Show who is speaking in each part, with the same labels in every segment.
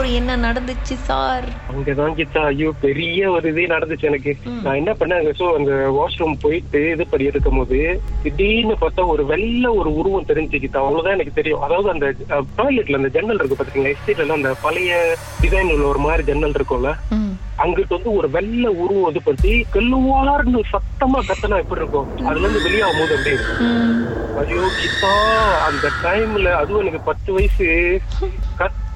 Speaker 1: அப்புறம் என்ன நடந்துச்சு சார்?
Speaker 2: அங்கதான் கீதா ஐயோ பெரிய ஒரு இதே நடந்துச்சு எனக்கு. நான் என்ன பண்ணேன் சோ அந்த வாஷ்ரூம் போயிட்டு இது பண்ணி இருக்கும் போது திடீர்னு பார்த்தா ஒரு வெள்ளை ஒரு உருவம் தெரிஞ்சு கீதா அவ்வளவுதான் எனக்கு தெரியும். அதாவது அந்த டாய்லெட்ல அந்த ஜன்னல் இருக்கு பாத்தீங்களா? எஸ்டேட்ல அந்த பழைய டிசைன் உள்ள ஒரு மாதிரி ஜன்னல் இருக்கும்ல. அங்கிட்டு வந்து ஒரு வெள்ளை உருவம் இது பண்ணி கெல்லுவார்னு சத்தமா கத்தனா எப்படி இருக்கும்? அதுல இருந்து வெளியாகும் போது அப்படியே
Speaker 1: ம்.
Speaker 2: ஐயோ கீதா அந்த டைம்ல அதுவும் எனக்கு பத்து வயசு.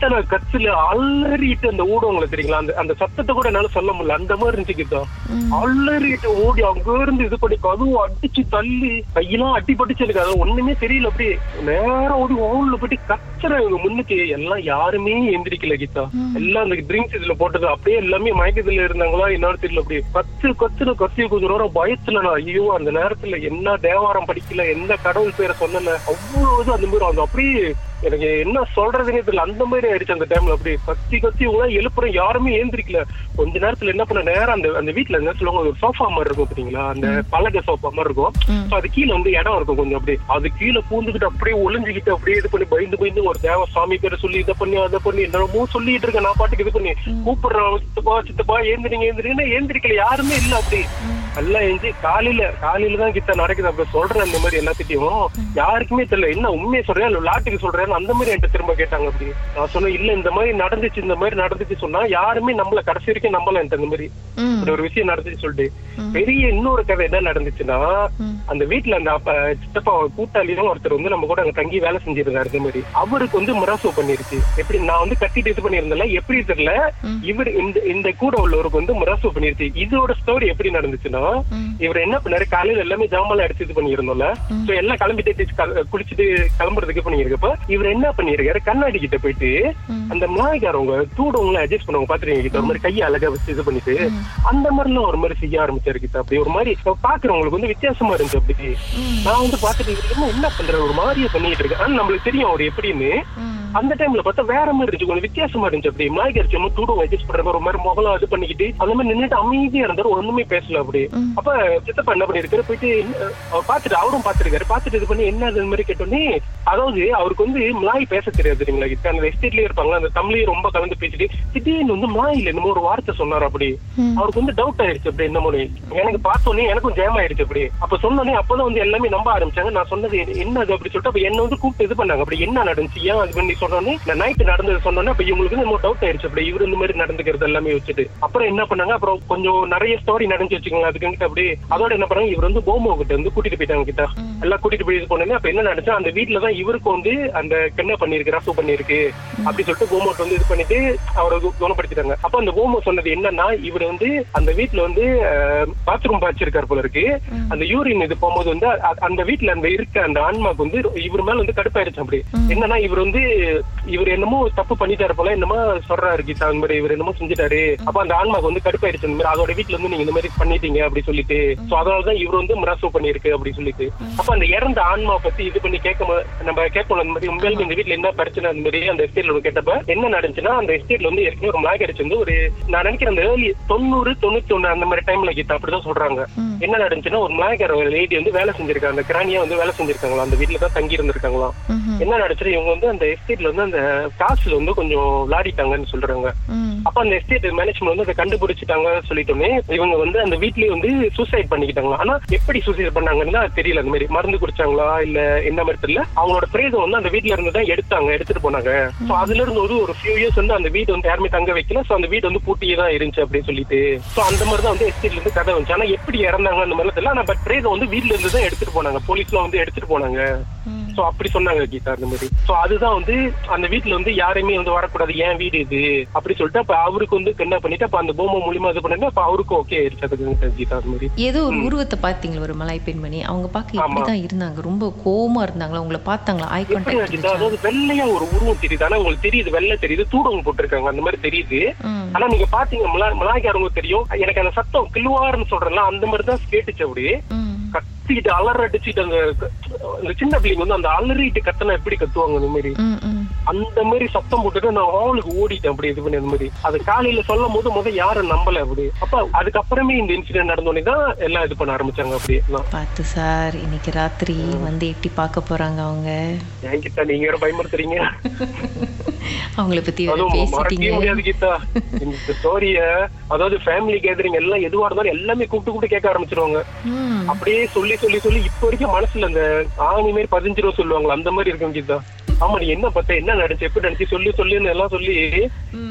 Speaker 2: கத்தன கத்துல அலறிட்டு அந்த ஊடகங்களை தெரியுங்களா? அந்த அந்த சத்தத்தை கூட என்னால சொல்ல முடியல. அந்த மாதிரி இருந்துச்சு கீதா
Speaker 1: ம்.
Speaker 2: அலறிட்டு ஓடி அங்க இருந்து இது பண்ணி அதுவும் அடிச்சு தள்ளி கையெல்லாம் அடி பட்டுச்சு எனக்கு. அது ஒண்ணுமே தெரியல அப்படியே. நேரம் ஓடி ஓடுல போயிட்டு கத்துறேன் இவங்க முன்னுக்கு. எல்லாம் யாருமே எந்திரிக்கல கீதா. எல்லாம் அந்த ட்ரிங்க்ஸ் இதுல போட்டது. அப்படியே எல்லாமே மயக்கத்துல இருந்தாங்களா என்னன்னு தெரியல அப்படியே. கத்து கத்துன கத்தி கொஞ்சம் நேரம் பயத்துல நான் ஐயோ அந்த நேரத்துல என்ன தேவாரம் படிக்கல எந்த கடவுள் பேரை சொன்னல அவ்வளவு அந்த மாதிரி. அந்த அப்படியே எனக்கு என்ன சொல்றதுன்னே தெரியல. அந்த மாதிரி ஆயிடுச்சு அந்த டைம்ல அப்படியே கத்தி கத்தி உங்க எழுப்புறேன். யாருமே ஏந்திரிக்கல. கொஞ்ச நேரத்துல என்ன பண்ண நேரம் அந்த அந்த வீட்டுல என்ன சொல்லுவாங்க ஒரு சோஃபா மாதிரி இருக்கும் பாத்தீங்களா? அந்த பலகை சோஃபா மாதிரி இருக்கும். அது கீழே வந்து இடம் இருக்கும் கொஞ்சம் அப்படியே. அது கீழே பூந்துக்கிட்டு அப்படியே ஒளிஞ்சுக்கிட்டு அப்படியே இது பண்ணி பயந்து பயந்து ஒரு தேவ சாமி பேரை சொல்லி இதை பண்ணி அதை பண்ணி என்னமோ சொல்லிட்டு இருக்கேன். நான் பாட்டுக்கு இது பண்ணி. கூப்பிடுறேன் சித்தப்பா சித்தப்பா ஏந்திரிங்க ஏந்திரிங்கன்னா ஏந்திரிக்கல. யாருமே இல்ல அப்படி. எல்லாம் எஞ்சி காலையில காலையில தான் கிட்ட நடக்குது. அப்படி சொல்றேன் அந்த மாதிரி எல்லாத்திட்டையும் யாருக்குமே தெரியல. என்ன உண்மையை சொல்றேன் இல்ல விளாட்டுக்கு சொல்றேன் அந்த மாதிரி என்கிட்ட திரும்ப கேட்டாங்க அப்படி. நான் சொன்னேன் இல்ல இந்த மாதிரி நடந்துச்சு இந்த மாதிரி நடந்துச்சு சொன்னா யாருமே நம்மள கடைசி வரைக்கும் நம்பல என்கிட்ட இந்த மாதிரி. இப்படி ஒரு விஷயம் நடந்துச்சு சொல்லிட்டு. பெரிய இன்னொரு கதை என்ன நடந்துச்சுன்னா. அந்த வீட்டுல அந்த சித்தப்பா கூட்டாளியும் ஒருத்தர் வந்து நம்ம கூட அங்க தங்கி வேலை செஞ்சிருந்தாரு இந்த மாதிரி. அவருக்கு வந்து முராசு பண்ணிருச்சு. எப்படி நான் வந்து கட்டிட்டு இது பண்ணியிருந்தேன்ல எப்படி தெரியல. இவர் இந்த இந்த கூட உள்ளவருக்கு வந்து முராசு பண்ணிருச்சு. இதோட ஸ்டோரி எப்படி நடந்துச்சுன்னா. இவர் என்ன பண்ணாரு? காலையில எல்லாமே ஜாமான் எடுத்து இது பண்ணியிருந்தோம்ல. சோ எல்லாம் கிளம்பிட்டு குளிச்சுட்டு கிளம்புறதுக்கு இது பண்ணியிருக்கப்ப இவர் என்ன பண்ணிருக்காரு கண்ணாடி கிட்ட போயிட்டு. அந்த மிளாய்க்காரவங்க தூடவங்களை அட்ஜஸ்ட் பண்ணுவாங்க. பாத்துருக்கீங்க கிட்ட ஒரு மாதிரி கையை அழகா வச்சு இது பண்ணிட்டு அந்த மாதிரிலாம் ஒரு மாதிரி செய்ய ஆரம்பிச்சாரு கிட்ட அப்படி ஒரு மாதிரி பாக்குறவங்களுக்கு வந்து வித்தியாசமா இருந்துச்சு அப்படி. நான் வந்து பாத்துட்டு என்ன பண்றாரு? ஒரு மாதிரியே பண்ணிட்டு இருக்கேன் ஆனா நம்மளுக்கு தெரியும் அவர் எப்படின்னு. அந்த டைம்ல பார்த்தா வேற மாதிரி இருந்துச்சு. கொஞ்சம் வித்தியாசமா இருந்துச்சு. அப்படி மிளாய்க்கரிசி நம்ம தூடம் அட்ஜஸ்ட் பண்ற ஒரு மாதிரி முகலாம் இது பண்ணிக்கிட்டு அந்த மாதிரி நின்னுட்டு அமைதியா இருந்தாரு. ஒண்ணுமே பேசல அப்படி. அப்ப சித்தப்பா என்ன பண்ணிருக்காரு? போயிட்டு என்ன- பாத்துட்டு அவரும் பாத்துருக்காரு பாத்துட்டு இது பண்ணி என்ன அது மாதிரி கேட்டோன்னே அதாவது அவருக்கு வந்து மலாய் பேச தெரியாது தெரியுங்களா? அந்த எஸ்டேட்லயே இருப்பாங்க அந்த தமிழையும் ரொம்ப கலந்து பேசிட்டு திடீர்னு வந்து மலாயில என்னமோ ஒரு வார்த்தை சொன்னாரு அப்படி. அவருக்கு வந்து டவுட் ஆயிருச்சு அப்படி என்னமோ எனக்கு பார்த்தோன்னே எனக்கும் ஜேம் ஆயிருச்சு அப்படி. அப்ப சொன்னோன்னே அப்பதான் வந்து எல்லாமே நம்ப ஆரம்பிச்சாங்க. நான் சொன்னது என்ன அது அப்படி சொல்லிட்டு அப்ப என்ன வந்து கூப்பிட்டு இது பண்ணாங்க. அப்படி என்ன நடந்துச்சு? ஏன் அது பண்ணி சொன்னோன்னே நான் நைட்டு நடந்தது சொன்னோன்னே அப்ப இவங்களுக்கு நம்ம டவுட் ஆயிடுச்சு அப்படி இவரு இந்த மாதிரி நடந்துக்கிறது எல்லாமே வச்சுட்டு. அப்புறம் என்ன பண்ணாங்க? அப்புறம் கொஞ்சம் நிறைய ஸ்டோரி நடந்துச்சு வச்சுக்கோங்க அதுக்கு அப்படி அதோட என்ன பண்ணாங்க? இவர் வந்து போமோ கிட்ட வந்து கூட்டிட்டு போயிட்டாங்க கிட்ட. எல்லாம் கூட்டிட்டு போய் இது அப்ப என்ன நடந்துச்சு? அந்த வீட்டுல தான் இவருக்கு வந்து அந்த கென்ன பண்ணிருக்கு ரசு பண்ணிருக்கு அப்படி சொல்லிட்டு கோமோட் வந்து இது பண்ணிட்டு அவரை குணப்படுத்திட்டாங்க. அப்ப அந்த கோமோ சொன்னது என்னன்னா இவர் வந்து அந்த வீட்டுல வந்து பாத்ரூம் பாய்ச்சிருக்காரு போல இருக்கு. அந்த யூரின் இது போகும்போது வந்து அந்த வீட்டுல அந்த இருக்க அந்த ஆன்மாக்கு வந்து இவர் மேல வந்து கடுப்பாயிருச்சு அப்படி. என்னன்னா இவர் வந்து இவர் என்னமோ தப்பு பண்ணிட்டாரு போல என்னமோ சொல்றாரு கீதா அந்த மாதிரி இவர் என்னமோ செஞ்சுட்டாரு. அப்ப அந்த ஆன்மாக்கு வந்து கடுப்பாயிருச்சு இந்த மாதிரி. அதோட வீட்டுல வந்து நீங்க இந்த மாதிரி பண்ணிட்டீங்க அப்படி சொல்லிட்டு. சோ அதனாலதான் இவர் வந்து மிராசு பண்ணிருக்கு அப்படி சொல்லிட்டு. அப்ப அந்த இறந்த ஆன்மா பத்தி இது பண்ணி கேட்க நம்ம கேட்கணும் அந்த மாதிரி உண்மையிலுமே இந்த வீட்டுல என்ன பிரச்சனை அந்த மாதிரி அந்த எஸ்டேட்ல கேட்டப்ப என்ன நடந்துச்சுன்னா அந்த எஸ்டேட்ல வந்து ஏற்கனவே ஒரு மழை கிடைச்சு வந்து ஒரு நான் நினைக்கிறேன் அந்த ஏர்லி தொண்ணூறு தொண்ணூத்தி ஒண்ணு அந்த மாதிரி டைம்ல கீதா அப்படிதான் சொல்றாங்க. என்ன நடந்துச்சுன்னா ஒரு மலாய்க்கார லேடி வந்து வேலை செஞ்சிருக்காங்க அந்த கிராணியா வந்து வேலை செஞ்சிருக்காங்களா அந்த வீட்டுல தான் தங்கி இருந்திருக்காங்களாம். என்ன நடந்துச்சு இவங்க வந்து அந்த எஸ்டேட்ல வந்து அந்த காசுல வந்து கொஞ்சம் விளையாடிட்டாங்கன்னு சொல்றாங்க. அப்ப அந்த எஸ்டேட் மேனேஜ்மெண்ட் வந்து அதை கண்டுபிடிச்சிட்டாங்க சொல்லிட்டோமே இவங்க வந்து அந்த வீட்லயே வந்து சூசைட் பண்ணிக்கிட்டாங்க ஆனா எப்படி சூசைட் பண்ணாங்கன்னு தெரியல அந்த மாதிரி மருந்து குடிச்சாங்களா இல்ல என்ன மாதிரி தெரியல. அவங்களோட பிரேதம் வந்து அந்த வீட்ல இருந்து தான் எடுத்தாங்க எடுத்துட்டு போனாங்க. சோ அதுல இருந்து ஒரு ஒரு ஃபியூ இயர்ஸ் வந்து அந்த வீடு வந்து யாருமே தங்க வைக்கல. சோ அந்த வீடு வந்து பூட்டியே தான் இருந்துச்சு அப்படின்னு சொல்லிட்டு. சோ அந்த மாதிரி தான் வந்து எஸ்டேட்ல இருந்து கதை வந்துச்சு. ஆனா எப்படி இறந்தாங்க அந்த மாதிரி தெரியல. ஆனா பட் பிரேதம் வந்து வீட்ல இருந்து தான் எடுத்துட்டு போனாங்க. போலீஸ்லாம் வந்து எடுத்துட்டு போனாங்க. சோ அப்படி சொன்னாங்க கீதா அந்த மாதிரி. சோ அதுதான் வந்து அந்த வீட்ல வந்து யாரையுமே வந்து வரக்கூடாது. ஏன் வீடு இது? அப்படி சொல்லிட்டு அப்ப அவருக்கு வந்து என்ன பண்ணிட்டு அப்ப அந்த போமோ மூலியமா இது பண்ணி அப்ப அவருக்கும் ஓகே கீதா அந்த மாதிரி.
Speaker 1: ஏதோ ஒரு உருவத்தை பார்த்தீங்களா ஒரு மலாய் பெண்மணி? அவங்க பார்க்க
Speaker 2: ஆமா.
Speaker 1: இப்படிதான் இருந்தாங்க. ரொம்ப கோவமா இருந்தாங்களா? உங்களை பார்த்தாங்களா? ஐ கான்டாக்ட்
Speaker 2: அதாவது வெள்ளையா ஒரு உருவம் தெரியுது. ஆனா உங்களுக்கு தெரியுது வெள்ளை தெரியுது தூடம் போட்டிருக்காங்க அந்த மாதிரி தெரியுது. ஆனா நீங்க பாத்தீங்க மலா மலாய்க்காரங்க தெரியும். எனக்கு அந்த சத்தம் கிள்ளுவாருன்னு சொல்றேன்ல அந்த மாதிரி தான் கேட்டுச்சு அப்படி
Speaker 1: ம்
Speaker 2: கத்திட்டு அலற அடிச்சுட்டு அந்த சின்ன பிள்ளைங்க வந்து அந்த அலறிட்டு கத்தனா எப்படி கத்துவாங்க அந்த மாதிரி? அந்த மாதிரி சத்தம் போட்டுட்டு நான் ஹாலுக்கு ஓடிட்டேன் அப்படி இது பண்ணி அந்த மாதிரி. அது காலையில சொல்லும் போது முதல் யாரும் நம்பல அப்படி. அப்ப அதுக்கப்புறமே இந்த இன்சிடென்ட் நடந்தோடனே தான் எல்லாம் இது பண்ண ஆரம்பிச்சாங்க அப்படி.
Speaker 1: பார்த்து சார் இன்னைக்கு ராத்திரி வந்து எட்டி பார்க்க போறாங்க அவங்க.
Speaker 2: என்கிட்ட நீங்க வேற பயமுறுத்துறீங்க.
Speaker 1: அவங்கள பத்தி
Speaker 2: மறக்கவே முடியாது
Speaker 1: பேசிட்டீங்க
Speaker 2: கீதா. இந்த ஸ்டோரிய அதாவது ஃபேமிலி கேதரிங் எல்லாம் எதுவா இருந்தாலும் எல்லாமே கூப்பிட்டு கூப்பிட்டு கேட்க ஆரம்பிச்சிருவாங்க. அப்படியே சொல்லி சொல்லி சொல்லி இப்ப வரைக்கும் மனசுல அந்த ஆணி மாதிரி பதிஞ்சிரும் சொல்லுவாங்களா அந்த மாதிரி இருக்கும் கீதா ஆமா நீ என்ன பார்த்த என்ன நடந்துச்சு எப்படி நடந்துச்சு சொல்லி சொல்லி எல்லாம் சொல்லி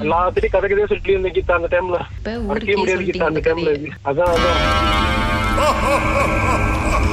Speaker 2: எல்லாத்திட்டையும் கதை கதையா சொல்லி இருந்தேன் கீதா அந்த டைம்ல
Speaker 1: ஊருக்கே
Speaker 2: முடியாது கீதா அந்த டைம்ல. அதான் அதான்.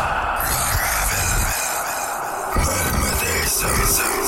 Speaker 3: Ravel. some. Ravel.